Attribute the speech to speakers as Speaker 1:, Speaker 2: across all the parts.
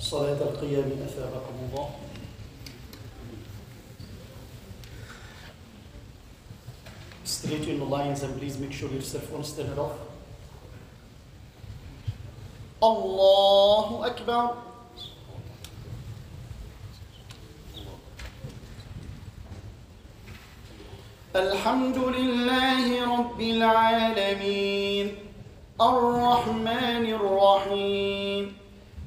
Speaker 1: صلاة القيام أثابكم الله Straight in the lines and please make sure your cell phone is turned off. الله أكبر الحمد لله رب العالمين الرحمن الرحيم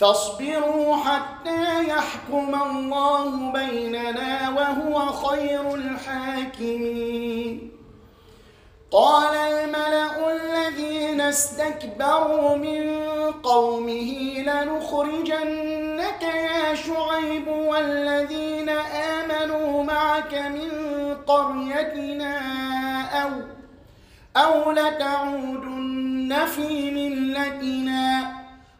Speaker 1: فاصبروا حتى يحكم الله بيننا وهو خير الحاكمين. قال الملأ الذين استكبروا من قومه لنخرجنك يا شعيب والذين آمنوا معك من قريتنا أو أو لتعودن في ملتنا.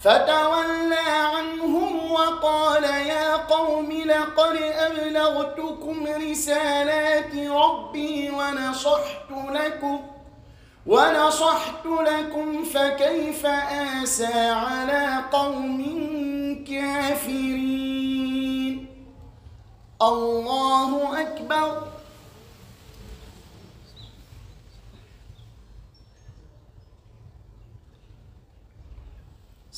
Speaker 1: فتولى عنهم وقال يا قوم لقد أبلغتكم رسالات ربي ونصحت لكم ونصحت لكم فكيف آسى على قوم كافرين. الله أكبر.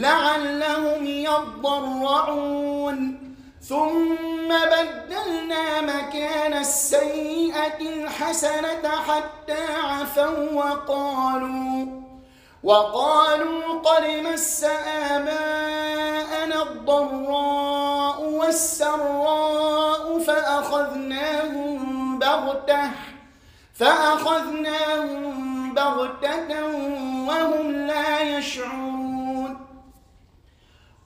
Speaker 2: لعلهم يضرعون. ثم بدلنا مكان السيئة الحسنة حتى عفوا وقالوا وقالوا قد مس آباءنا الضراء والسراء فأخذناهم بغتة فأخذناهم بغتة وهم لا يشعرون.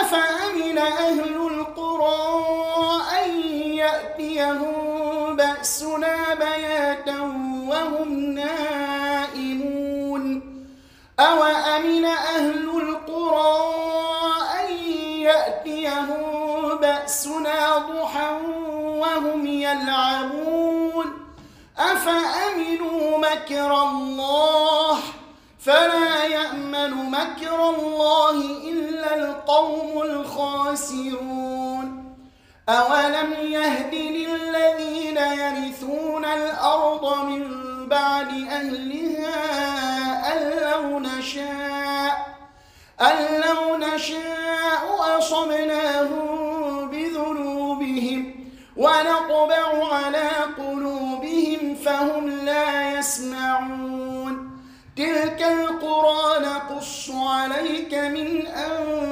Speaker 2: أفأمن أهل القرى أن يأتيهم بأسنا بياتا وهم نائمون؟ أوأمن أهل القرى أن يأتيهم بأسنا ضحى وهم يلعبون؟ أفأمنوا مكر الله؟ فلا يأمن مكر الله إلا القوم الخاسرون أولم يهد للذين يرثون الأرض من بعد أهلها أن لو نشاء أن لو نشاء أصبناهم بذنوبهم ونطبع على قلوبهم فهم لا يسمعون تلك القرى نقص عليك من أنبائها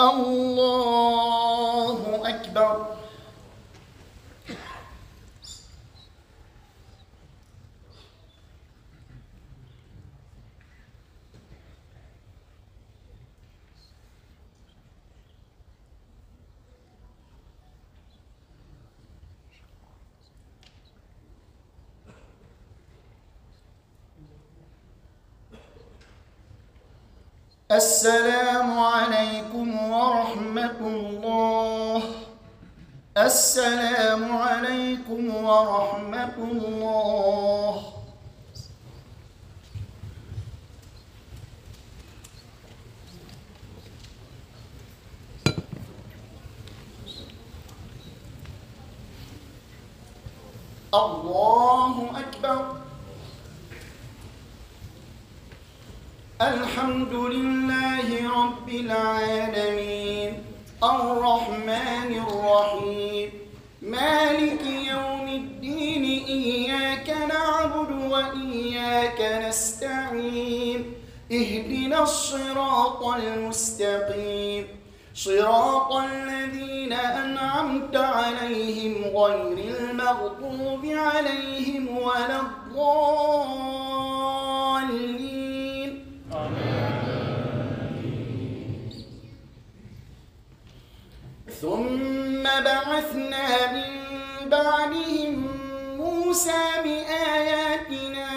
Speaker 2: الله أكبر. السلام ورحمة الله. الله أكبر. الحمد لله رب العالمين. الرحمن الرحيم. مالك إياك نعبد وإياك نستعين اهدنا الصراط المستقيم. صراط الذين أنعمت عليهم غير المغضوب عليهم ولا الضالين. ثم بعثنا من بعدهم موسى بآياتنا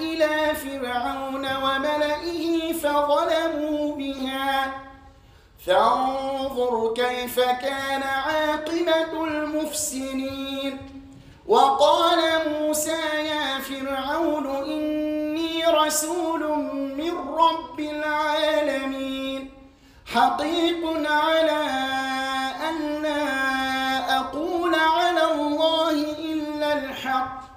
Speaker 2: إلى فرعون وملئه فظلموا بها. فانظر كيف كان عاقبة المفسدين. وقال موسى يا فرعون إني رسول من رب العالمين. حقيق على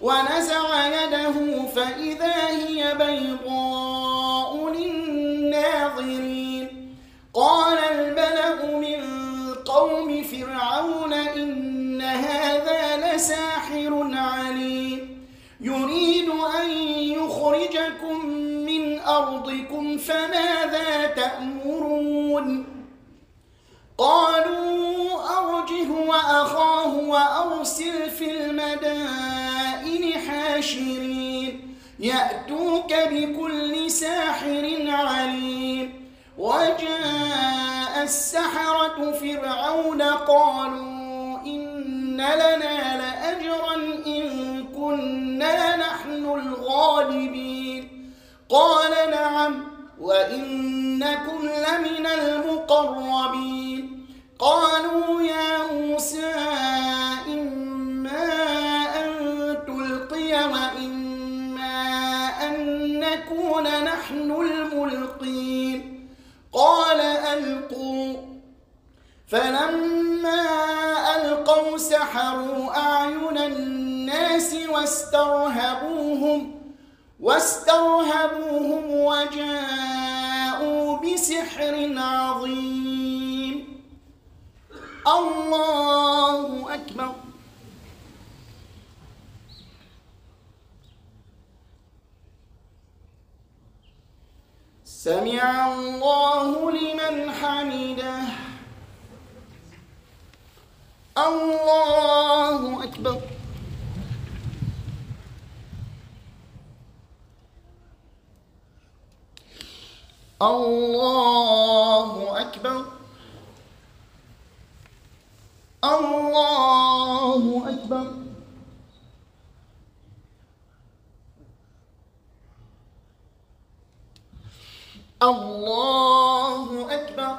Speaker 2: ونزع يده فإذا هي بيضاء للناظرين. قال الملأ من قوم فرعون إن هذا لساحر عليم. يريد أن يخرجكم من أرضكم فماذا تأمرون؟ قالوا أرجه وأخاه وأرسل في المدائن. حاشرين يأتوك بكل ساحر عليم. وجاء السحرة فرعون قالوا إن لنا لأجرا إن كنا نحن الغالبين. قال نعم وإنكم لمن المقربين. قالوا يا موسى فلما ألقوا سحروا أعين الناس واسترهبوهم واسترهبوهم وجاءوا بسحر عظيم. الله أكبر. سمع الله لمن حمده. الله أكبر الله أكبر الله أكبر الله أكبر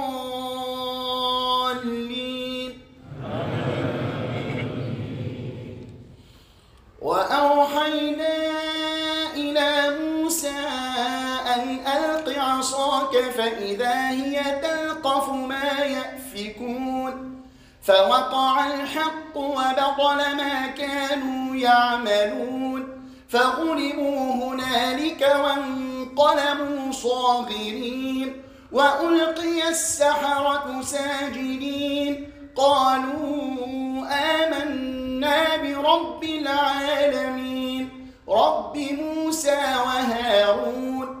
Speaker 2: فإذا هي تلقف ما يأفكون فوقع الحق وبطل ما كانوا يعملون فغلبوا هنالك وانقلبوا صاغرين وألقي السحرة ساجدين قالوا آمنا برب العالمين رب موسى وهارون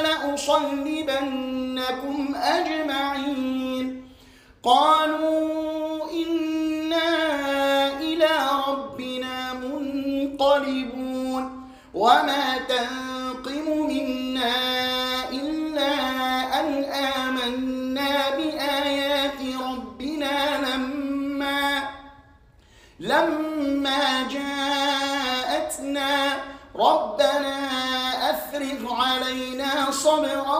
Speaker 2: لأصلبنكم أجمعين. قالوا إنا إلى ربنا منقلبون. وما تنقم منا إلا أن آمنا بآيات ربنا لما لما جاءتنا. ربنا أفرغ علينا صبرا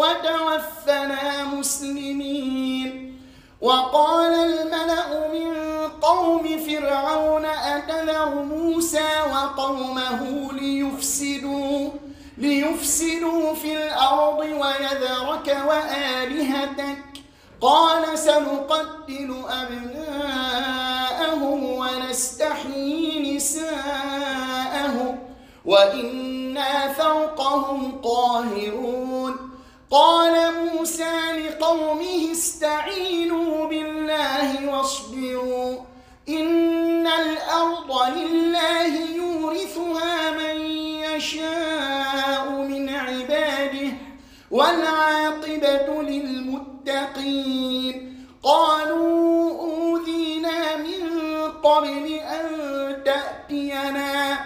Speaker 2: وتوفنا مسلمين. وقال الملأ من قوم فرعون أتذر موسى وقومه ليفسدوا ليفسدوا في الأرض ويذرك وآلهتك. قال سنقتل أبناءهم ونستحيي نساءهم. فوقهم قاهرون قال موسى لقومه استعينوا بالله واصبروا إن الأرض لله يورثها من يشاء من عباده والعاقبة للمتقين قالوا أوذينا من قبل أن تأتينا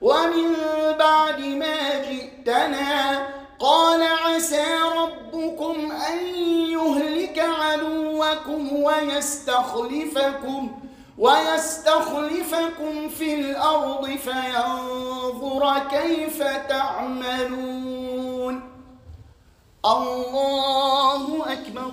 Speaker 2: ومن بعد ما جئتنا قال عسى ربكم أن يهلك عدوكم ويستخلفكم ويستخلفكم في الأرض فينظر كيف تعملون. الله أكبر.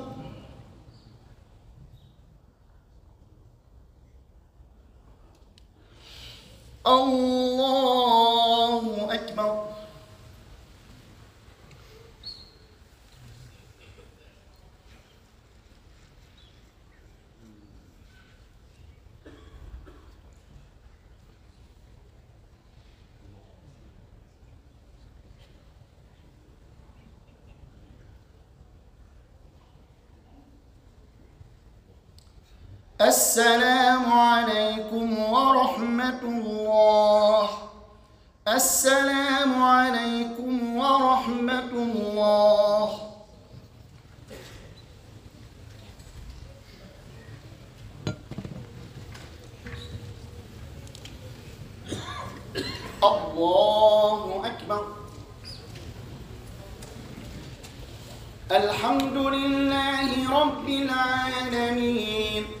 Speaker 2: الله أكبر. السلام عليكم. الله. السلام عليكم ورحمة الله. الله أكبر. الحمد لله رب العالمين.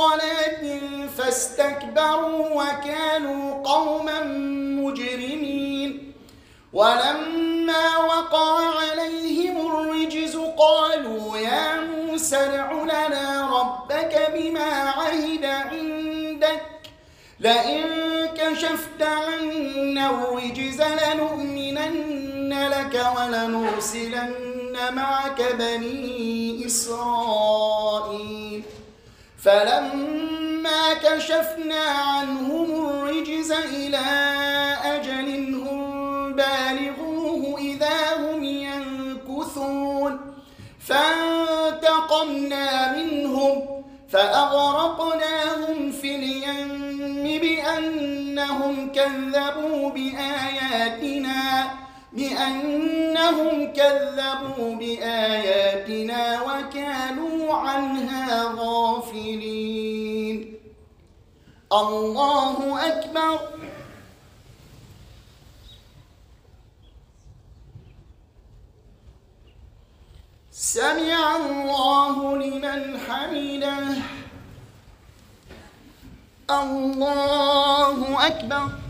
Speaker 2: مفصلات فاستكبروا وكانوا قوما مجرمين. ولما وقع عليهم الرجز قالوا يا موسى ادع لنا ربك بما عهد عندك. لئن كشفت عنا الرجز لنؤمنن لك ولنرسلن معك بني إسرائيل. فلما كشفنا عنهم الرجز إلى أجل هم بالغوه إذا هم ينكثون. فانتقمنا منهم فأغرقناهم في اليم بأنهم كذبوا بآياتنا. بأنهم كذبوا بآياتنا وكانوا عنها غافلين. الله أكبر. سمع الله لمن حمده. الله أكبر.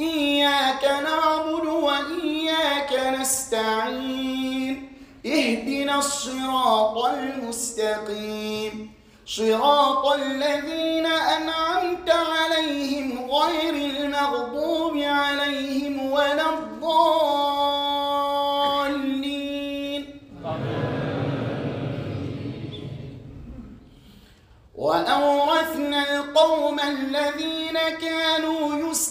Speaker 2: إياك نعبد وإياك نستعين اهدنا الصراط المستقيم. صراط الذين أنعمت عليهم غير المغضوب عليهم ولا الضالين. وأورثنا القوم الذين كانوا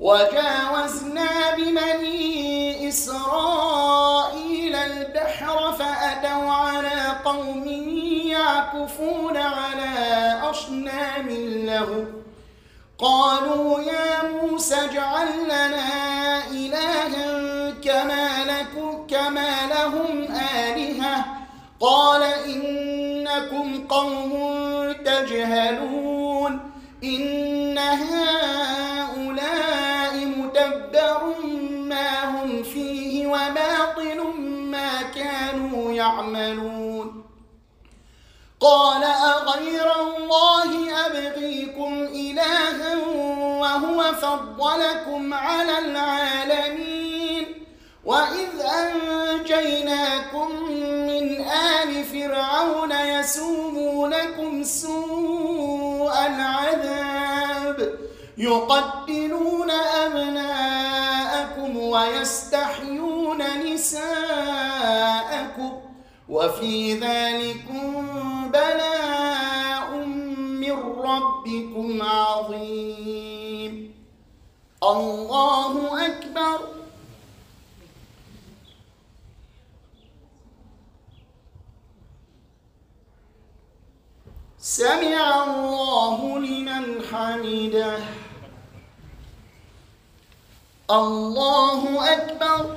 Speaker 2: وجاوزنا ببني إسرائيل البحر فأتوا على قوم يعكفون على أصنام له. قالوا يا موسى اجعل لنا إلها كما لكم كما لهم آلهة. قال إنكم قوم تجهلون. إن يعملون قال أغير الله أبغيكم إلها وهو فضلكم على العالمين وإذ أنجيناكم من آل فرعون يسومونكم سوء العذاب يقتلون أبناءكم ويستحيون وفي ذلكم بلاء من ربكم عظيم. الله أكبر. سمع الله لمن حمده. الله أكبر.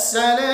Speaker 2: السلام